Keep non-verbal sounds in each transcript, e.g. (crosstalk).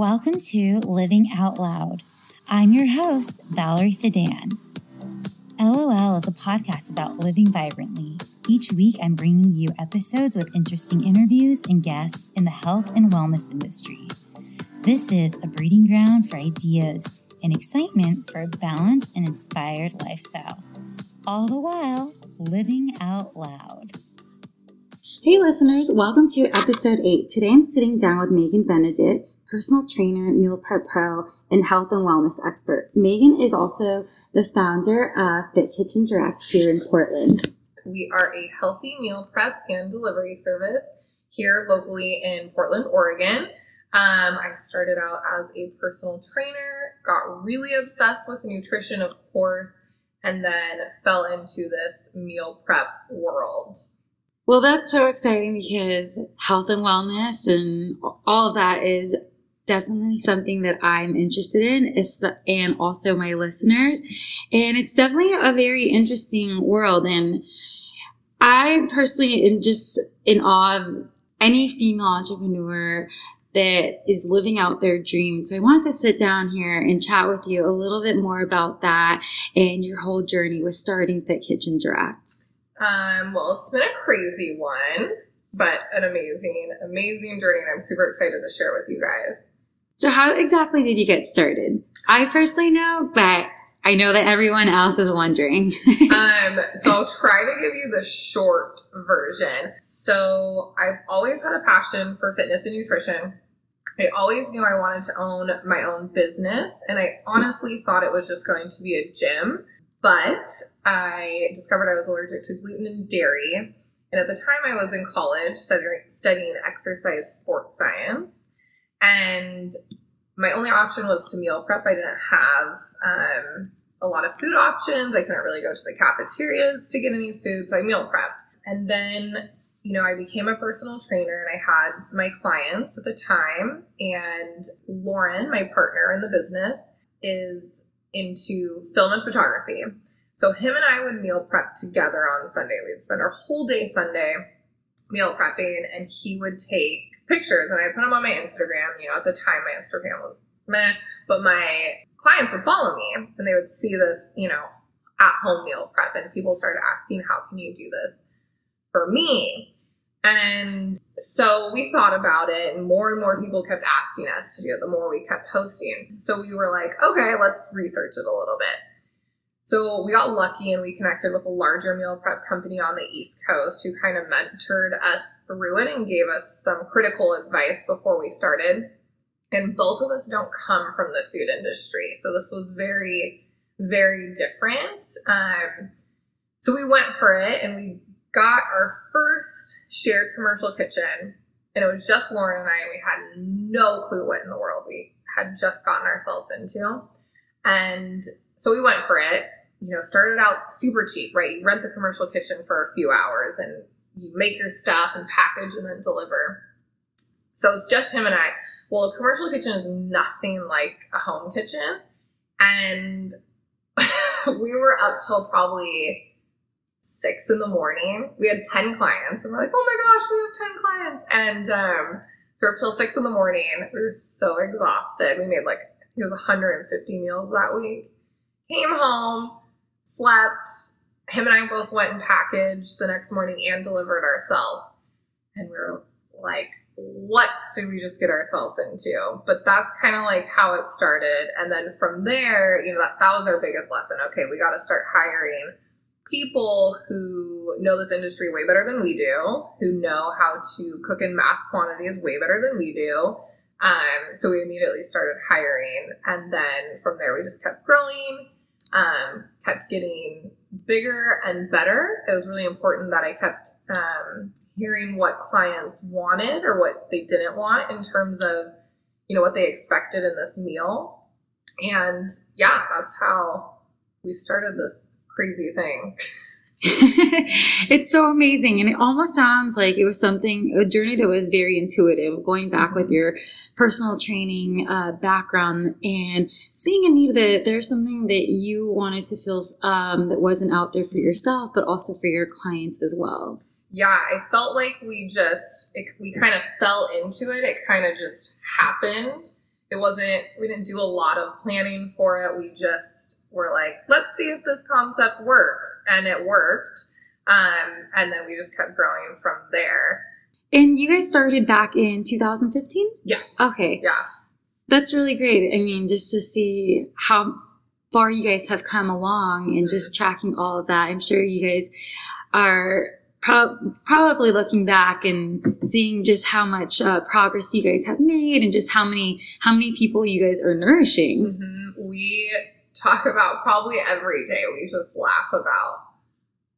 Welcome to Living Out Loud. I'm your host, Valerie Thedan. LOL is a podcast about living vibrantly. Each week, I'm bringing you episodes with interesting interviews and guests in the health and wellness industry. This is a breeding ground for ideas and excitement for a balanced and inspired lifestyle, all the while living out loud. Hey, listeners, welcome to episode eight. Today I'm sitting down with Megan Benedict, personal trainer, meal prep pro, and health and wellness expert. Megan is also the founder of Fit Kitchen Direct here in Portland. We are a healthy meal prep and delivery service here locally in Portland, Oregon. Um, I started out as a personal trainer, got really obsessed with nutrition, of course, and then fell into this meal prep world. Well, that's so exciting because health and wellness and all of that is definitely something that I'm interested in, and also my listeners. And it's definitely a very interesting world. And I personally am just in awe of any female entrepreneur that is living out their dream. So I wanted to sit down here and chat with you a little bit more about that and your whole journey with starting Fit Kitchen Direct. Um, well, it's been a crazy one, but an amazing, amazing journey, and I'm super excited to share with you guys. So, how exactly did you get started? I personally know, but I know that everyone else is wondering. (laughs) um, so I'll try to give you the short version. So I've always had a passion for fitness and nutrition. I always knew I wanted to own my own business, and I honestly thought it was just going to be a gym. But I discovered I was allergic to gluten and dairy. And at the time, I was in college studying, studying exercise sports science. And my only option was to meal prep. I didn't have um, a lot of food options. I couldn't really go to the cafeterias to get any food. So I meal prepped. And then, you know, I became a personal trainer and I had my clients at the time. And Lauren, my partner in the business, is into film and photography. So him and I would meal prep together on Sunday. We'd spend our whole day Sunday meal prepping, and he would take pictures and I put them on my Instagram. You know, at the time my Instagram was meh, but my clients would follow me and they would see this, you know, at home meal prep, and people started asking, "How can you do this for me?" And so we thought about it, and more and more people kept asking us to do it the more we kept posting. So we were like, okay, let's research it a little bit. So we got lucky and we connected with a larger meal prep company on the East Coast who kind of mentored us through it and gave us some critical advice before we started. And both of us don't come from the food industry. So this was very, very different. Um, so we went for it and we got our first shared commercial kitchen, and it was just Lauren and I, and we had no clue what in the world we had just gotten ourselves into. And so we went for it. You know, started out super cheap, right? You rent the commercial kitchen for a few hours and you make your stuff and package and then deliver. So it's just him and I. Well, a commercial kitchen is nothing like a home kitchen. And (laughs) we were up till probably six in the morning. We had 10 clients and we're like, oh my gosh, we have 10 clients. And um, so up till six in the morning. We were so exhausted. We made like, it was 150 meals that week. Came home, slept. Him and I both went and packaged the next morning and delivered ourselves. And we were like, what did we just get ourselves into? But that's kind of like how it started. And then from there, you know, that, that was our biggest lesson. Okay, we got to start hiring people who know this industry way better than we do, who know how to cook in mass quantities way better than we do. Um, so we immediately started hiring, and then from there we just kept growing, um, kept getting bigger and better. It was really important that I kept um, hearing what clients wanted or what they didn't want in terms of, you know, what they expected in this meal. And yeah, that's how we started this crazy thing. (laughs) (laughs) it's so amazing. And it almost sounds like it was something, a journey that was very intuitive, going back with your personal training uh, background and seeing a need that there's something that you wanted to feel um, that wasn't out there for yourself, but also for your clients as well. Yeah, I felt like we just, it, we kind of fell into it. It kind of just happened it wasn't, we didn't do a lot of planning for it. We just were like, let's see if this concept works. And it worked. Um, and then we just kept growing from there. And you guys started back in 2015? Yes. Okay. Yeah. That's really great. I mean, just to see how far you guys have come along and just tracking all of that. I'm sure you guys are pro- probably looking back and seeing just how much uh, progress you guys have made and just how many how many people you guys are nourishing. Mm-hmm. We talk about probably every day. We just laugh about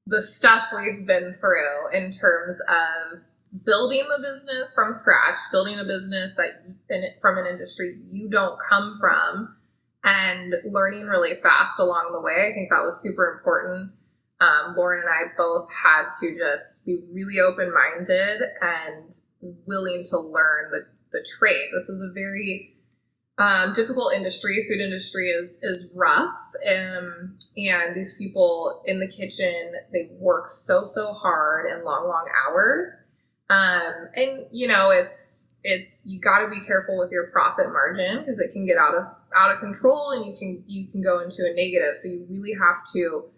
the stuff we've been through in terms of building the business from scratch, building a business that in, from an industry you don't come from, and learning really fast along the way. I think that was super important. Um, Lauren and I both had to just be really open minded and willing to learn the, the trade. This is a very um, difficult industry. Food industry is is rough, um, and these people in the kitchen they work so so hard and long long hours. Um, and you know it's it's you got to be careful with your profit margin because it can get out of out of control and you can you can go into a negative. So you really have to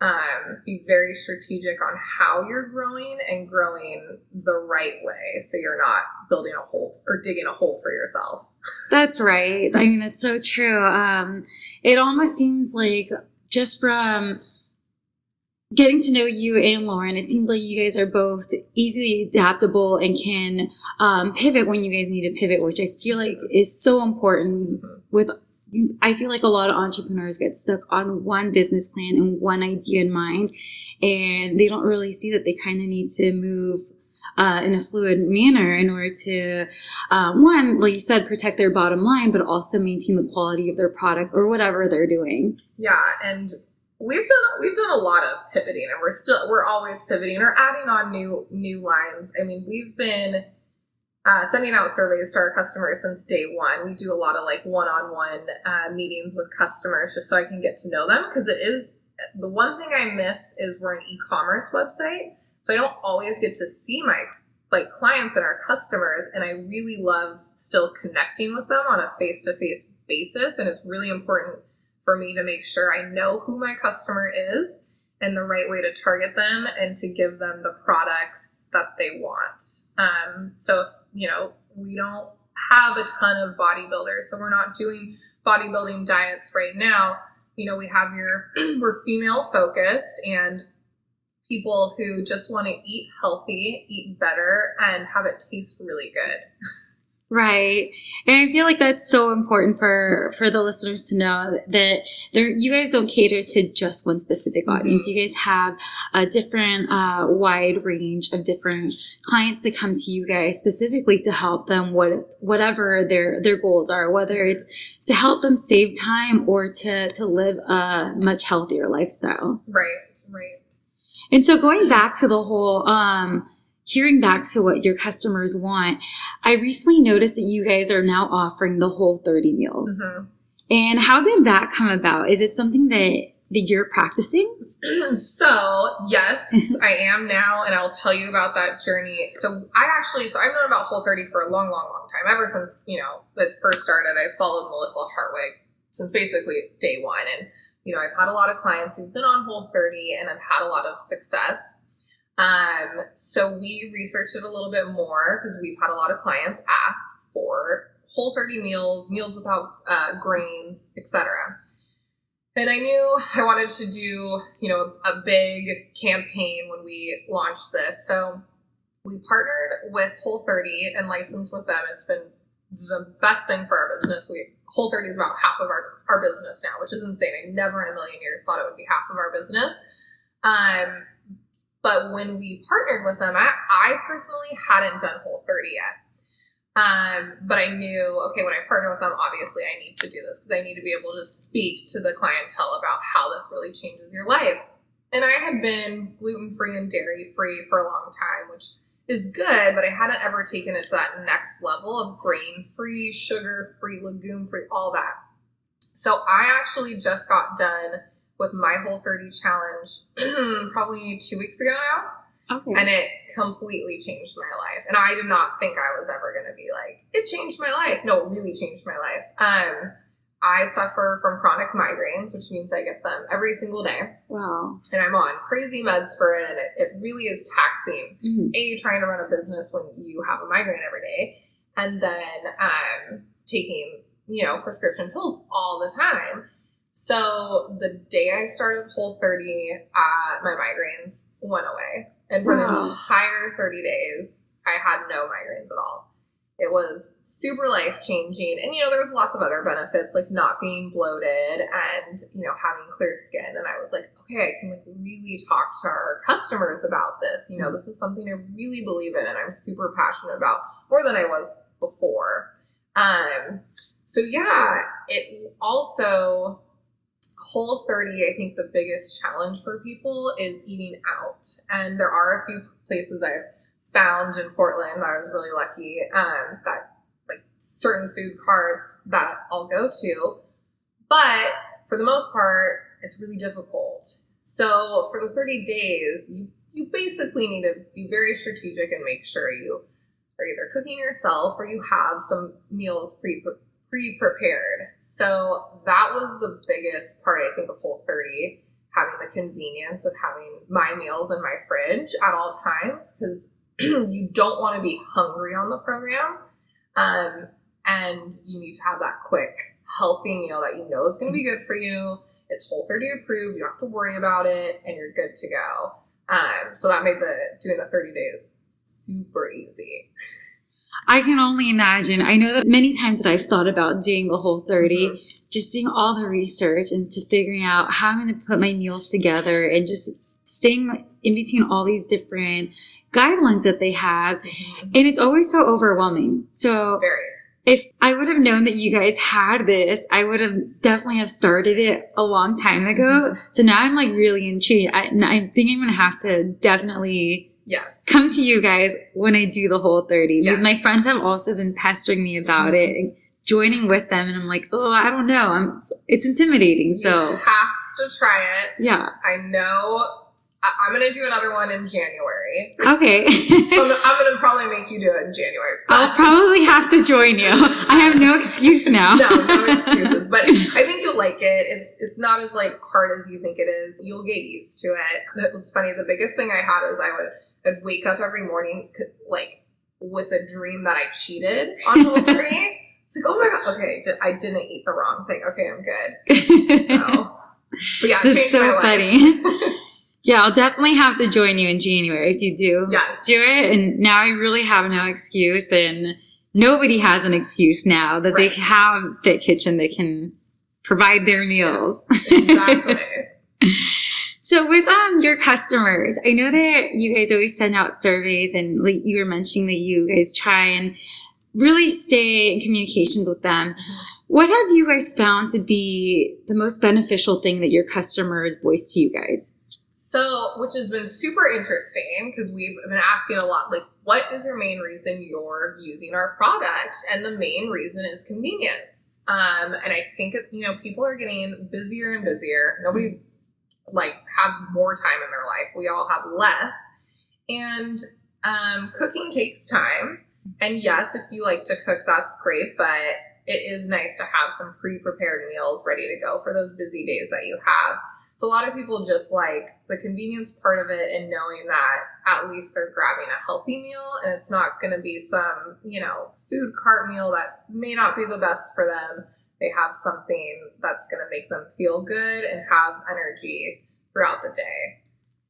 um, be very strategic on how you're growing and growing the right way, so you're not building a hole or digging a hole for yourself. That's right. I mean, that's so true. Um, it almost seems like just from getting to know you and Lauren, it seems like you guys are both easily adaptable and can um, pivot when you guys need to pivot, which I feel like is so important with. I feel like a lot of entrepreneurs get stuck on one business plan and one idea in mind, and they don't really see that they kind of need to move uh, in a fluid manner in order to, um, one, like you said, protect their bottom line, but also maintain the quality of their product or whatever they're doing. Yeah, and we've done we've done a lot of pivoting, and we're still we're always pivoting or adding on new new lines. I mean, we've been. Uh, sending out surveys to our customers since day one. We do a lot of like one-on-one uh, meetings with customers just so I can get to know them because it is the one thing I miss is we're an e-commerce website. So I don't always get to see my like clients and our customers and I really love still connecting with them on a face-to-face basis and it's really important for me to make sure I know who my customer is and the right way to target them and to give them the products that they want. Um, so, you know, we don't have a ton of bodybuilders, so we're not doing bodybuilding diets right now. You know, we have your, (clears throat) we're female focused and people who just want to eat healthy, eat better, and have it taste really good. (laughs) Right. And I feel like that's so important for, for the listeners to know that there, you guys don't cater to just one specific Mm-hmm. audience. You guys have a different, uh, wide range of different clients that come to you guys specifically to help them what, whatever their, their goals are, whether it's to help them save time or to, to live a much healthier lifestyle. Right, right. And so going back to the whole, um, hearing back to what your customers want, I recently noticed that you guys are now offering the whole 30 meals. Mhm. And how did that come about? Is it something that, that you're practicing? (clears throat) so yes, (laughs) I am now, and I'll tell you about that journey. So I actually, so I've known about Whole 30 for a long, long, long time. Ever since you know it first started, I followed Melissa Hartwig since basically day one, and you know I've had a lot of clients who've been on Whole 30, and I've had a lot of success. Um, so we researched it a little bit more because we've had a lot of clients ask for Whole 30 meals, meals without uh, grains, etc. And I knew I wanted to do, you know, a big campaign when we launched this. So we partnered with Whole 30 and licensed with them. It's been the best thing for our business. We Whole 30 is about half of our, our business now, which is insane. I never in a million years thought it would be half of our business. Um, but when we partnered with them, I, I personally hadn't done Whole 30 yet. Um, but I knew, okay, when I partner with them, obviously I need to do this because I need to be able to speak to the clientele about how this really changes your life. And I had been gluten free and dairy free for a long time, which is good, but I hadn't ever taken it to that next level of grain free, sugar free, legume free, all that. So I actually just got done with my Whole 30 challenge (clears throat) probably two weeks ago now. Okay. and it completely changed my life. And I did not think I was ever going to be like, it changed my life. No, it really changed my life. Um, I suffer from chronic migraines, which means I get them every single day. wow. And I'm on crazy meds for it. And it, it really is taxing. Mhm. A, trying to run a business when you have a migraine every day. And then um, taking, you know, prescription pills all the time. So the day I started Whole 30, uh, my migraines went away. And for the entire 30 days, I had no migraines at all. It was super life changing. And, you know, there was lots of other benefits like not being bloated and, you know, having clear skin. And I was like, okay, I can like really talk to our customers about this. You know, this is something I really believe in and I'm super passionate about more than I was before. Um, so yeah, it also Whole 30, I think the biggest challenge for people is eating out. And there are a few places I've found in Portland that I was really lucky um, that like certain food carts that I'll go to. But for the most part, it's really difficult. So for the 30 days, you, you basically need to be very strategic and make sure you are either cooking yourself or you have some meals pre pre-prepared. So that was the biggest part I think of Whole 30, having the convenience of having my meals in my fridge at all times because (clears throat) you don't want to be hungry on the program. Um, and you need to have that quick, healthy meal that you know is going to be good for you. It's Whole 30 approved. You don't have to worry about it, and you're good to go. Um, so that made the doing the 30 days super easy. (laughs) I can only imagine. I know that many times that I've thought about doing the whole 30, Mhm. just doing all the research and to figuring out how I'm going to put my meals together and just staying in between all these different guidelines that they have. And it's always so overwhelming. So Very. if I would have known that you guys had this, I would have definitely have started it a long time ago. So now I'm like really intrigued. I, and I think I'm going to have to definitely Yes. come to you guys when I do the whole 30 because Yeah. my friends have also been pestering me about mm-hmm. it and joining with them and I'm like, "Oh, I don't know. I'm it's intimidating." You So, have to try it. yeah. I know. I, I'm gonna do another one in January. Okay. (laughs) So I'm, (laughs) I'm gonna probably make you do it in January. I'll probably have to join you. I have no excuse (laughs) now. no, no excuses. But I think you'll like it. It's it's not as like hard as you think it is. You'll get used to it. It was funny. The biggest thing I had was I would I'd wake up every morning like with a dream that I cheated on Whole 30. (laughs) It's like, oh my god, okay, I didn't eat the wrong thing. Okay, I'm good. So, (laughs) but yeah, That's so my life. funny. (laughs) yeah, I'll definitely have to join you in January if you do. Yes. Do it. And now I really have no excuse and nobody has an excuse now that Right. they have Fit Kitchen that can provide their meals. Exactly. So with um your customers, I know that you guys always send out surveys and like you were mentioning that you guys try and really stay in communications with them. What have you guys found to be the most beneficial thing that your customers voice to you guys? So, which has been super interesting because we've been asking a lot, like, what is your main reason you're using our product? And the main reason is convenience. Um, and I think, you know, people are getting busier and busier. Nobody's like have more time in their life. We all have less. And um, cooking takes time. And yes, if you like to cook, that's great, but it is nice to have some pre-prepared meals ready to go for those busy days that you have. So a lot of people just like the convenience part of it and knowing that at least they're grabbing a healthy meal and it's not going to be some, you know, food cart meal that may not be the best for them. They have something that's going to make them feel good and have energy throughout the day.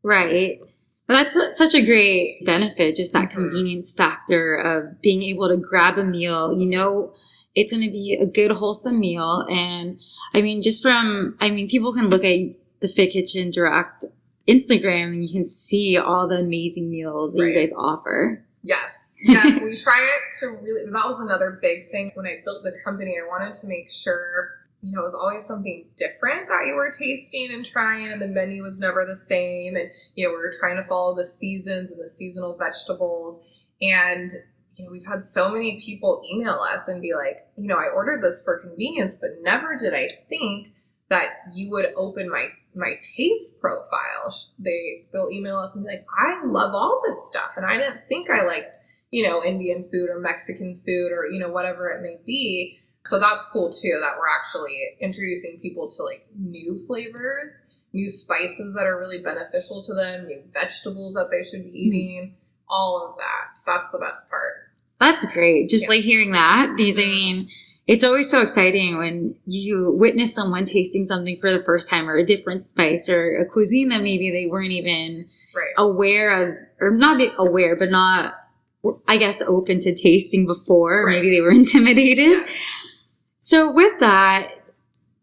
Right. That's such a great benefit, just that Mhm. convenience factor of being able to grab a meal. You know, it's going to be a good, wholesome meal. And I mean, just from, I mean, people can look at the Fit Kitchen Direct Instagram and you can see all the amazing meals that you guys offer. Yes. Yes, (laughs) we try it to really, that was another big thing when I built the company. I wanted to make sure, you know, it was always something different that you were tasting and trying, and the menu was never the same. And, you know, we were trying to follow the seasons and the seasonal vegetables. And, you know, we've had so many people email us and be like, you know, I ordered this for convenience, but never did I think that you would open my my taste profile. They they'll email us and be like, I love all this stuff, and I didn't think I liked you know Indian food or Mexican food or you know whatever it may be. So that's cool too that we're actually introducing people to like new flavors, new spices that are really beneficial to them, new vegetables that they should be Hmm. eating, all of that. That's the best part. That's great. Just Yeah. like hearing that because I mean, it's always so exciting when you witness someone tasting something for the first time or a different spice or a cuisine that maybe they weren't even Right. aware of, or not aware, but not, I guess, open to tasting before. Right. Maybe they were (laughs) intimidated. Yeah. So with that,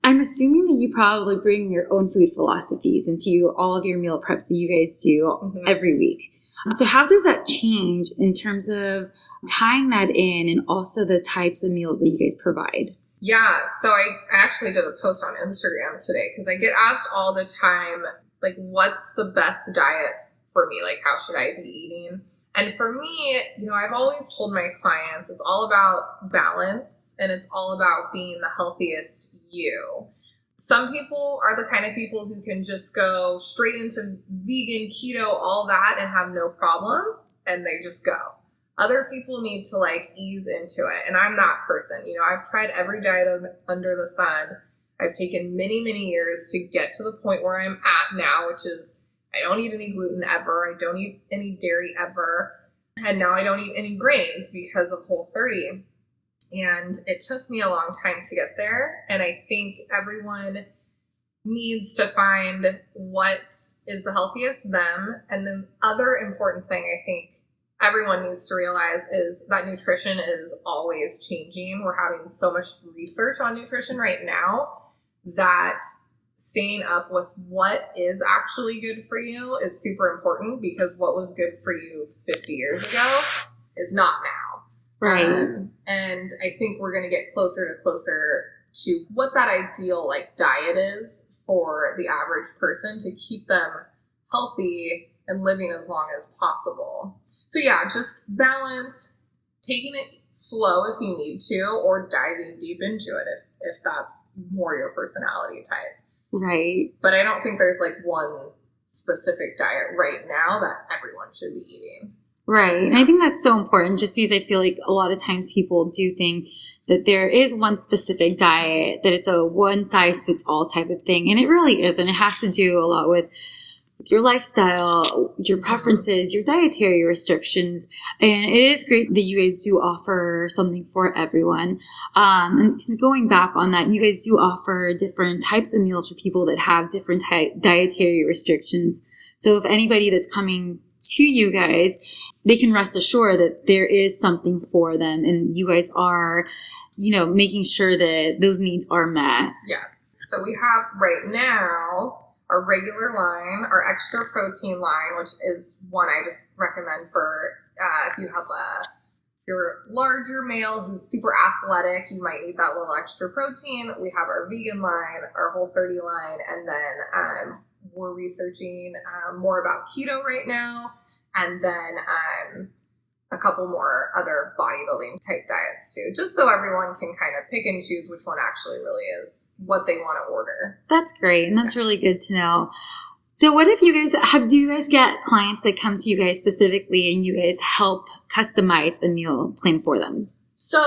I'm assuming that you probably bring your own food philosophies into all of your meal preps that you guys do Mhm. every week. So how does that change in terms of tying that in and also the types of meals that you guys provide? Yeah, so I actually did a post on Instagram today because I get asked all the time, like, what's the best diet for me? Like, how should I be eating? And for me, you know, I've always told my clients it's all about balance and it's all about being the healthiest you. Some people are the kind of people who can just go straight into vegan, keto, all that and have no problem and they just go. Other people need to like ease into it and i'm that person. You know i've tried every diet under the sun. I've taken many many years to get to the point where i'm at now which is i don't eat any gluten ever. I don't eat any dairy ever. And now i don't eat any grains because of whole 30 and it took me a long time to get there. And i think everyone needs to find what is the healthiest them. And then other important thing i think everyone needs to realize is that nutrition is always changing. We're having so much research on nutrition right now that staying up with what is actually good for you is super important because what was good for you 50 years ago is not now. Um, and I think we're going to get closer to closer to what that ideal like diet is for the average person to keep them healthy and living as long as possible. So yeah, just balance, taking it slow if you need to, or diving deep into it if, if that's more your personality type. Right. But I don't think there's like one specific diet right now that everyone should be eating. Right. And I think that's so important just because I feel like a lot of times people do think that there is one specific diet, that it's a one size fits all type of thing. And it really isn't. It has to do a lot with your lifestyle, your preferences, your dietary restrictions. And it is great that you guys do offer something for everyone. Um, and going back on that, you guys do offer different types of meals for people that have different di- dietary restrictions. So if anybody that's coming to you guys, they can rest assured that there is something for them and you guys are, you know, making sure that those needs are met. Yes. So we have right now our regular line, our extra protein line, which is one I just recommend for uh, if you have a if larger male who's super athletic, you might need that little extra protein. We have our vegan line, our whole 30 line, and then um, we're researching um, more about keto right now, and then um, a couple more other bodybuilding type diets too, just so everyone can kind of pick and choose which one actually really is what they want to order. That's great. And that's really good to know. So what if you guys have, do you guys get clients that come to you guys specifically and you guys help customize a meal plan for them? So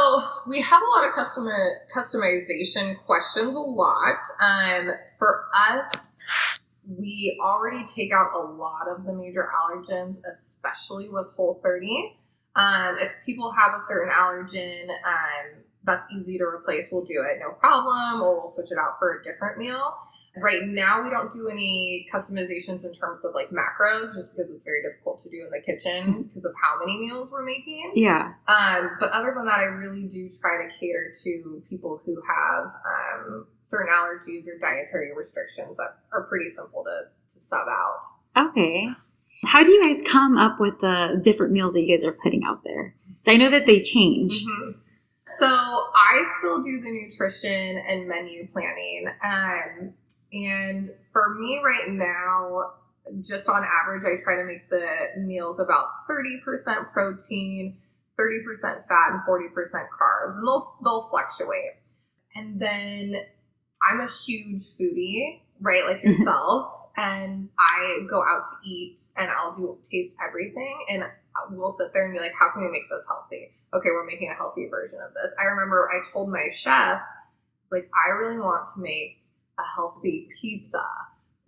we have a lot of customer customization questions a lot. Um, for us, we already take out a lot of the major allergens, especially with Whole 30. Um, if people have a certain allergen, um, that's easy to replace. We'll do it, no problem, or we'll switch it out for a different meal. Right now, we don't do any customizations in terms of like macros, just because it's very difficult to do in the kitchen because of how many meals we're making. Yeah. Um, but other than that, I really do try to cater to people who have um, certain allergies or dietary restrictions that are pretty simple to, to sub out. Okay. How do you guys come up with the different meals that you guys are putting out there? 'Cause I know that they change. Mhm. So I still do the nutrition and menu planning. Um, and for me right now, just on average, I try to make the meals about 30% protein, 30% fat, and 40% carbs. And they'll, they'll fluctuate. And then I'm a huge foodie. right? Like yourself. and I go out to eat and I'll do taste everything and we'll sit there and be like, how can we make this healthy? Okay, we're making a healthy version of this. I remember I told my chef, like, I really want to make a healthy pizza.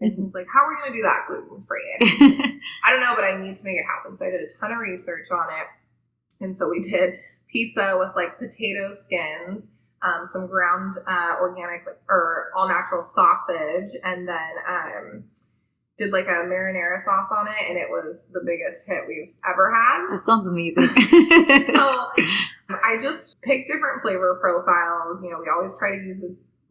And he's like, how are we going to do that gluten free? (laughs) I don't know, but I need to make it happen. So I did a ton of research on it. And so we did pizza with like potato skins, um, some ground uh, organic or all natural sausage, and then um, did like a marinara sauce on it, and it was the biggest hit we've ever had. That sounds amazing. (laughs) (laughs) so I just pick different flavor profiles. You know, we always try to use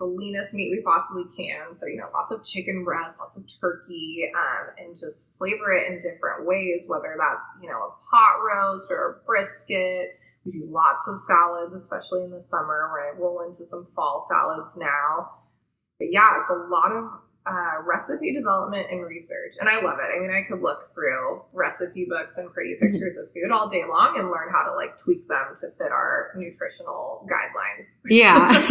the leanest meat we possibly can. So, you know, lots of chicken breast, lots of turkey, um, and just flavor it in different ways, whether that's, you know, a pot roast or a brisket. We do lots of salads, especially in the summer. We're gonna roll into some fall salads now. But yeah, it's a lot of uh, recipe development and research. And I love it. I mean, I could look through recipe books and pretty mm-hmm. pictures of food all day long and learn how to like tweak them to fit our nutritional guidelines. Yeah. (laughs)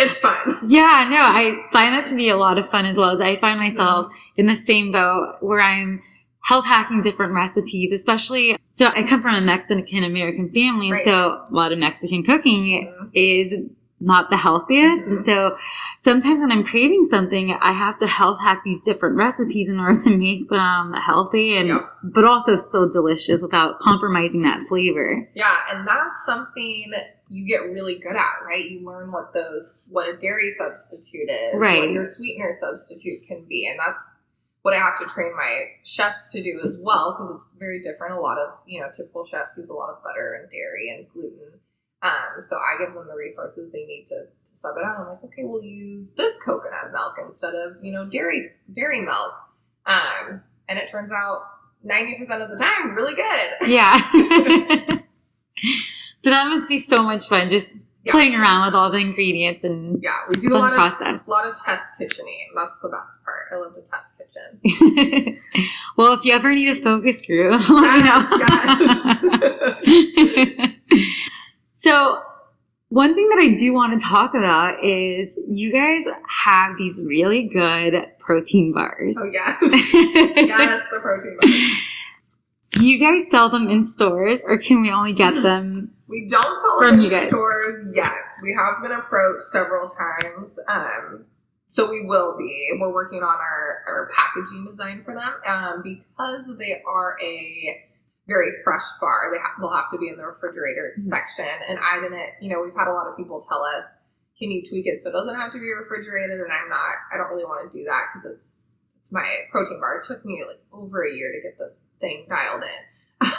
it's fun. Yeah, no, I find that to be a lot of fun as well as I find myself mm-hmm. in the same boat where I'm health hacking different recipes, especially so I come from a Mexican American family, and so a lot of Mexican cooking mm-hmm. is not the healthiest. And so sometimes when I'm craving something, I have to health hack these different recipes in order to make them healthy and yep. but also still delicious without compromising that flavor. Yeah, and that's something you get really good at, right? You learn what those what a dairy substitute is, right? What your sweetener substitute can be, and that's what I have to train my chefs to do as well because it's very different. A lot of you know typical chefs use a lot of butter and dairy and gluten. Um, so I give them the resources they need to, to sub it out. I'm like, okay, we'll use this coconut milk instead of you know dairy dairy milk. Um, and it turns out ninety percent of the time really good. (laughs) Yeah. (laughs) but that must be so much fun just yeah. playing around with all the ingredients and yeah, we do a lot process. of a lot of test kitchening. That's the best part. I love the test kitchen. (laughs) well, if you ever need a focus group, let me know. So, one thing that I do want to talk about is you guys have these really good protein bars. Oh yes, (laughs) yes, the protein bars. Do you guys sell them in stores, or can we only get mm-hmm. them? We don't sell them in guys. stores yet. We have been approached several times, um, so we will be. We're working on our, our packaging design for them um, because they are a very fresh bar. They ha- they'll have to be in the refrigerator mm-hmm. section, and I didn't. You know, we've had a lot of people tell us, "Can you tweak it so it doesn't have to be refrigerated?" And I'm not. I don't really want to do that because it's, it's my protein bar. It took me like over a year to get this thing dialed in.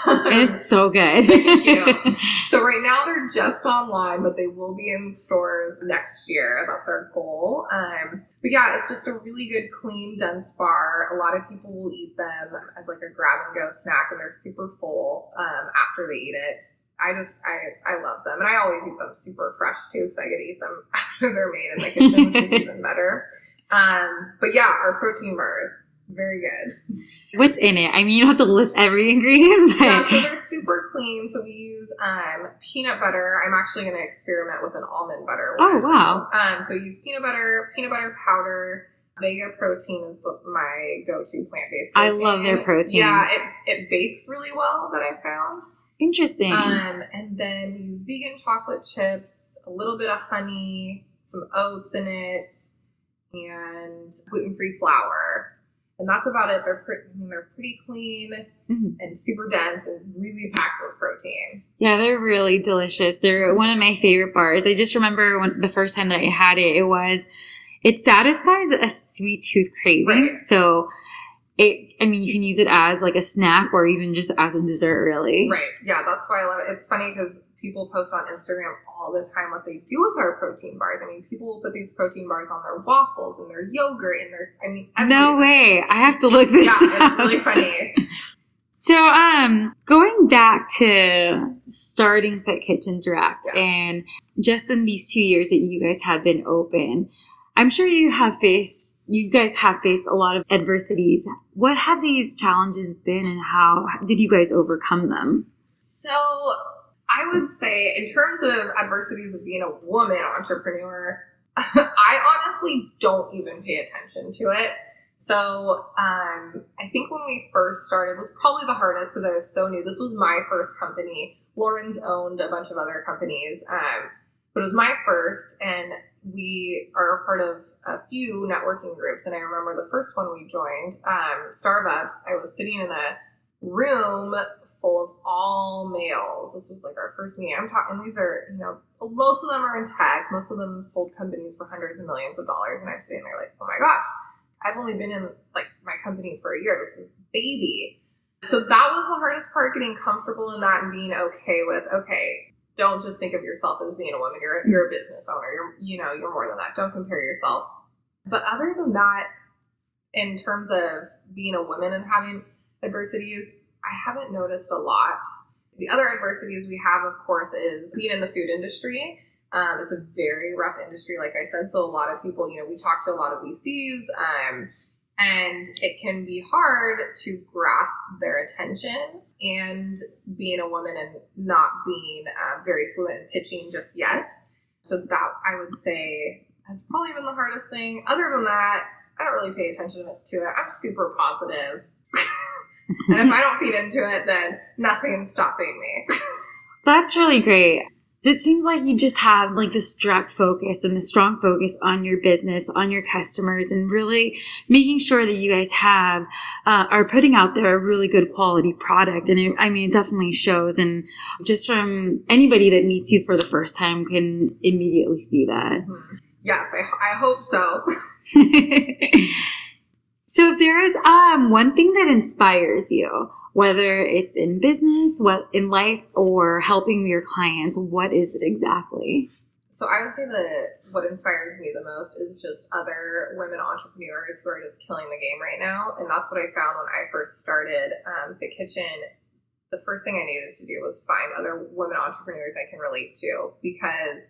And it's so good. (laughs) Thank you. (laughs) So right now they're just online, but they will be in stores next year. That's our goal. Um, but yeah, it's just a really good, clean, dense bar. A lot of people will eat them as like a grab and go snack, and they're super full um, after they eat it. I just I I love them, and I always eat them super fresh too, because I get to eat them (laughs) after they're made in the kitchen, which is even better. Um, but yeah, our protein bars, very good. What's in it? I mean, you don't have to list every (laughs) ingredient. But... Yeah, so they're super clean. So we use um, peanut butter. I'm actually going to experiment with an almond butter. Oh wow! Um, so use peanut butter, peanut butter powder. Vega protein is my go-to plant-based. I love their protein. Yeah, it, it bakes really well. That I found. Interesting. Um, and then we use vegan chocolate chips, a little bit of honey, some oats in it and gluten free flour. And that's about it. They're pretty, I mean, they're pretty clean mm-hmm. and super dense and really packed with protein. Yeah, they're really delicious. They're one of my favorite bars. I just remember when the first time that I had it, it was it satisfies a sweet tooth craving. Right. So it I mean you can use it as like a snack or even just as a dessert really. Right. Yeah, that's why I love it. It's funny because people post on Instagram all the time what they do with our protein bars. I mean, people will put these protein bars on their waffles and their yogurt and their, I mean, everything. no way. I have to look this yeah, up. it's really funny. (laughs) So, um, going back to starting Fit Kitchen Direct yeah. and just in these two years that you guys have been open, I'm sure you have faced, you guys have faced a lot of adversities. What have these challenges been and how did you guys overcome them? So, I would say, in terms of adversities of being a woman entrepreneur, (laughs) I honestly don't even pay attention to it. So um, I think when we first started was probably the hardest because I was so new. This was my first company. Lauren's owned a bunch of other companies, um, but it was my first, and we are a part of a few networking groups. And I remember the first one we joined, um, Starbucks. I was sitting in a room full of all males. This was like our first meeting. I'm talking, these are, you know, most of them are in tech. Most of them sold companies for hundreds of millions of dollars. And I'm sitting there like, oh my gosh, I've only been in like my company for a year. This is baby. So that was the hardest part, getting comfortable in that and being okay with, okay, don't just think of yourself as being a woman. You're you're a business owner. You're you know you're more than that. Don't compare yourself. But other than that, in terms of being a woman and having adversities, I haven't noticed a lot. The other adversities we have, of course, is being in the food industry. Um, it's a very rough industry, like I said. So a lot of people, you know, we talk to a lot of VCs. Um, and it can be hard to grasp their attention and being a woman and not being uh, very fluent in pitching just yet. So that I would say has probably been the hardest thing. Other than that, I don't really pay attention to it. I'm super positive. And if I don't feed into it, then nothing's stopping me. (laughs) That's really great it seems like you just have like this direct focus and the strong focus on your business, on your customers, and really making sure that you guys have uh, are putting out there a really good quality product. And it, I mean, it definitely shows. And just from anybody that meets you for the first time can immediately see that. Mm-hmm. Yes, I, I hope so. (laughs) so, if there is um, one thing that inspires you, whether it's in business, what in life, or helping your clients, what is it exactly? So I would say that what inspires me the most is just other women entrepreneurs who are just killing the game right now, and that's what I found when I first started um, Fit Kitchen. The first thing I needed to do was find other women entrepreneurs I can relate to because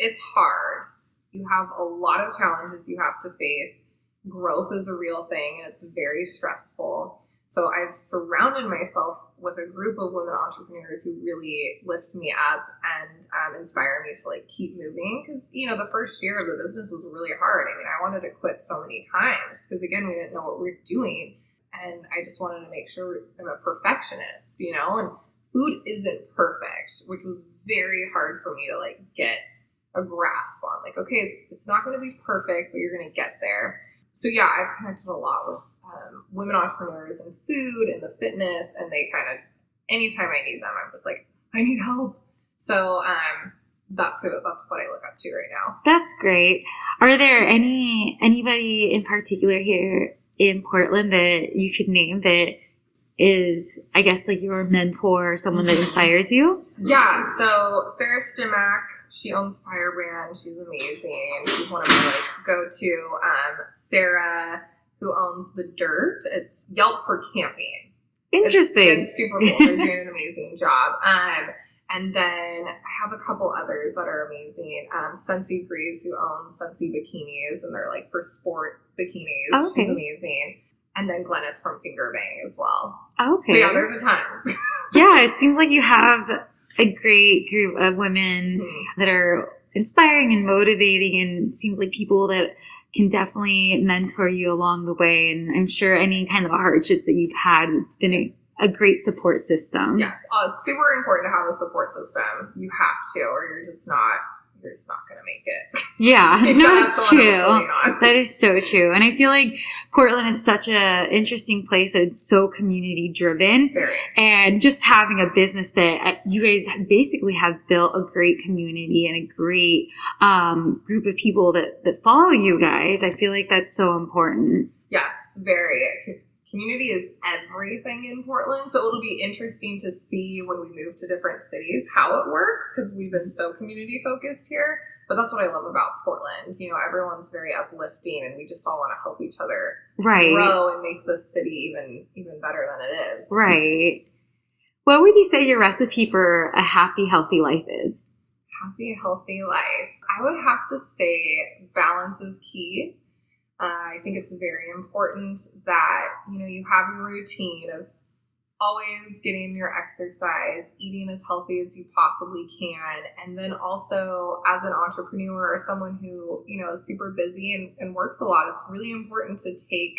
it's hard. You have a lot of challenges you have to face. Growth is a real thing, and it's very stressful so I've surrounded myself with a group of women entrepreneurs who really lift me up and um, inspire me to like keep moving. Because you know, the first year of the business was really hard. I mean, I wanted to quit so many times because again, we didn't know what we are doing, and I just wanted to make sure I'm a perfectionist, you know. And food isn't perfect, which was very hard for me to like get a grasp on. Like, okay, it's not going to be perfect, but you're going to get there. So yeah, I've connected a lot with um, women entrepreneurs and food and the fitness, and they kind of anytime I need them, I'm just like, I need help. So um, that's who that's what I look up to right now. That's great. Are there any anybody in particular here in Portland that you could name that is I guess like your mentor or someone that inspires you? Yeah, so Sarah Stimac, she owns Firebrand. She's amazing. She's one of my like go to. Um, Sarah who owns the Dyrt. It's Yelp for camping. Interesting. It's, it's super cool. They're doing an amazing (laughs) job. Um, and then I have a couple others that are amazing. Um, Sensi Graves, who owns Sensi Bikinis, and they're like for sport bikinis. Okay. She's amazing. And then Glennis from Finger Bang as well. Okay. So yeah, there's a ton. (laughs) yeah, it seems like you have a great group of women mm-hmm. that are inspiring and motivating, and seems like people that can definitely mentor you along the way. And I'm sure any kind of hardships that you've had, it's been a, a great support system. Yes, uh, it's super important to have a support system. You have to, or you're just not you're just not going to make it. Yeah, (laughs) no, it's true. That is so true. And I feel like Portland is such a interesting place that it's so community driven. Very. And just having a business that uh, you guys basically have built a great community and a great um, group of people that, that follow you guys. I feel like that's so important. Yes, very community is everything in Portland. So it'll be interesting to see when we move to different cities how it works because we've been so community focused here. But that's what I love about Portland. You know, everyone's very uplifting and we just all want to help each other right. grow and make the city even even better than it is. Right. What would you say your recipe for a happy, healthy life is? Happy, healthy life. I would have to say balance is key I think it's very important that you know you have your routine of always getting your exercise, eating as healthy as you possibly can, and then also as an entrepreneur or someone who, you know, is super busy and, and works a lot, it's really important to take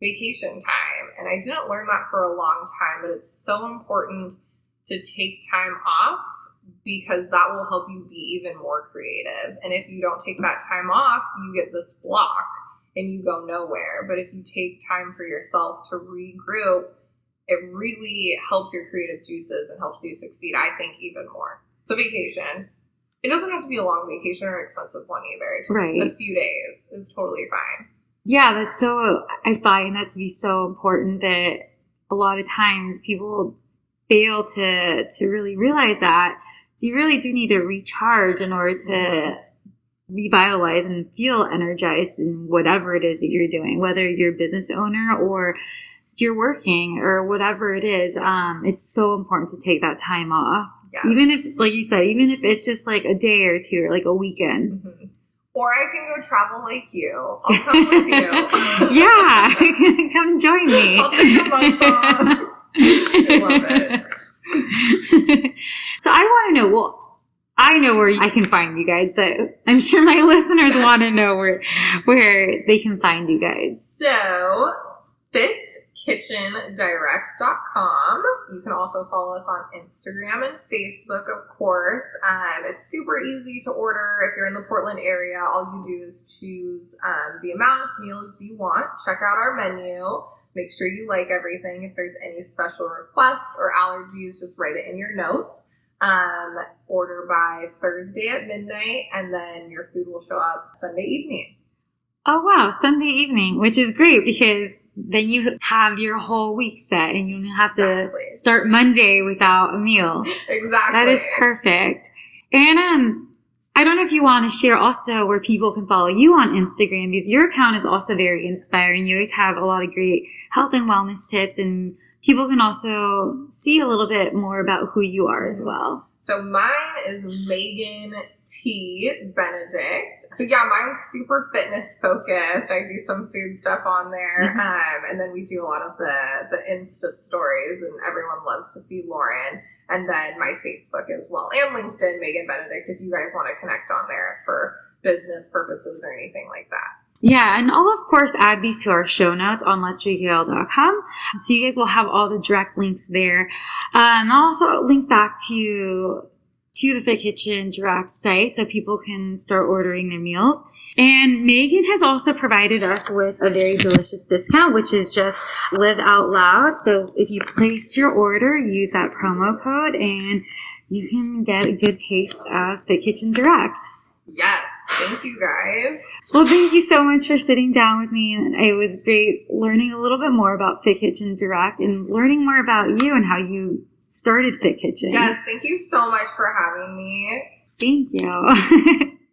vacation time. And I didn't learn that for a long time, but it's so important to take time off because that will help you be even more creative. And if you don't take that time off, you get this block and you go nowhere. But if you take time for yourself to regroup, it really helps your creative juices and helps you succeed, I think, even more. So, vacation. It doesn't have to be a long vacation or expensive one either. Just Right. a few days is totally fine. Yeah, that's so, I find that to be so important that a lot of times people fail to, to really realize that. So you really do need to recharge in order to revitalize and feel energized in whatever it is that you're doing, whether you're a business owner or you're working or whatever it is. Um, it's so important to take that time off. Yes. Even if, like you said, even if it's just like a day or two or like a weekend. Mhm. Or I can go travel like you. I'll come with you. (laughs) yeah, (laughs) come join me. I'll take a month (laughs) off. I love it. so I want to know. Well, I know where I can find you guys, but I'm sure my (laughs) listeners want to know where where they can find you guys. So, fitkitchendirect.com. You can also follow us on Instagram and Facebook, of course. Um, it's super easy to order. If you're in the Portland area, all you do is choose um, the amount of meals you want, check out our menu, make sure you like everything. If there's any special requests or allergies, just write it in your notes. Um, order by Thursday at midnight, and then your food will show up Sunday evening. Oh wow, Sunday evening, which is great because then you have your whole week set and you don't have to Exactly. start Monday without a meal. Exactly. That is perfect. And um, I don't know if you want to share also where people can follow you on Instagram because your account is also very inspiring. You always have a lot of great health and wellness tips, and people can also see a little bit more about who you are as well. So mine is Megan T. Benedict. So yeah, mine's super fitness focused. I do some food stuff on there, Mhm. um, and then we do a lot of the the Insta stories, and everyone loves to see Lauren. And then my Facebook as well, and LinkedIn, Megan Benedict. If you guys want to connect on there for business purposes or anything like that. Yeah, and I'll of course add these to our show notes on letsregale.com. So you guys will have all the direct links there. Um, I'll also link back to to the Fit Kitchen direct site so people can start ordering their meals. And Megan has also provided us with a very delicious discount, which is just live out loud. So if you place your order, use that promo code and you can get a good taste of the Kitchen Direct. Yes, thank you guys. Well, thank you so much for sitting down with me. And it was great learning a little bit more about Fit Kitchen Direct and learning more about you and how you started Fit Kitchen. Yes, thank you so much for having me. Thank you. (laughs)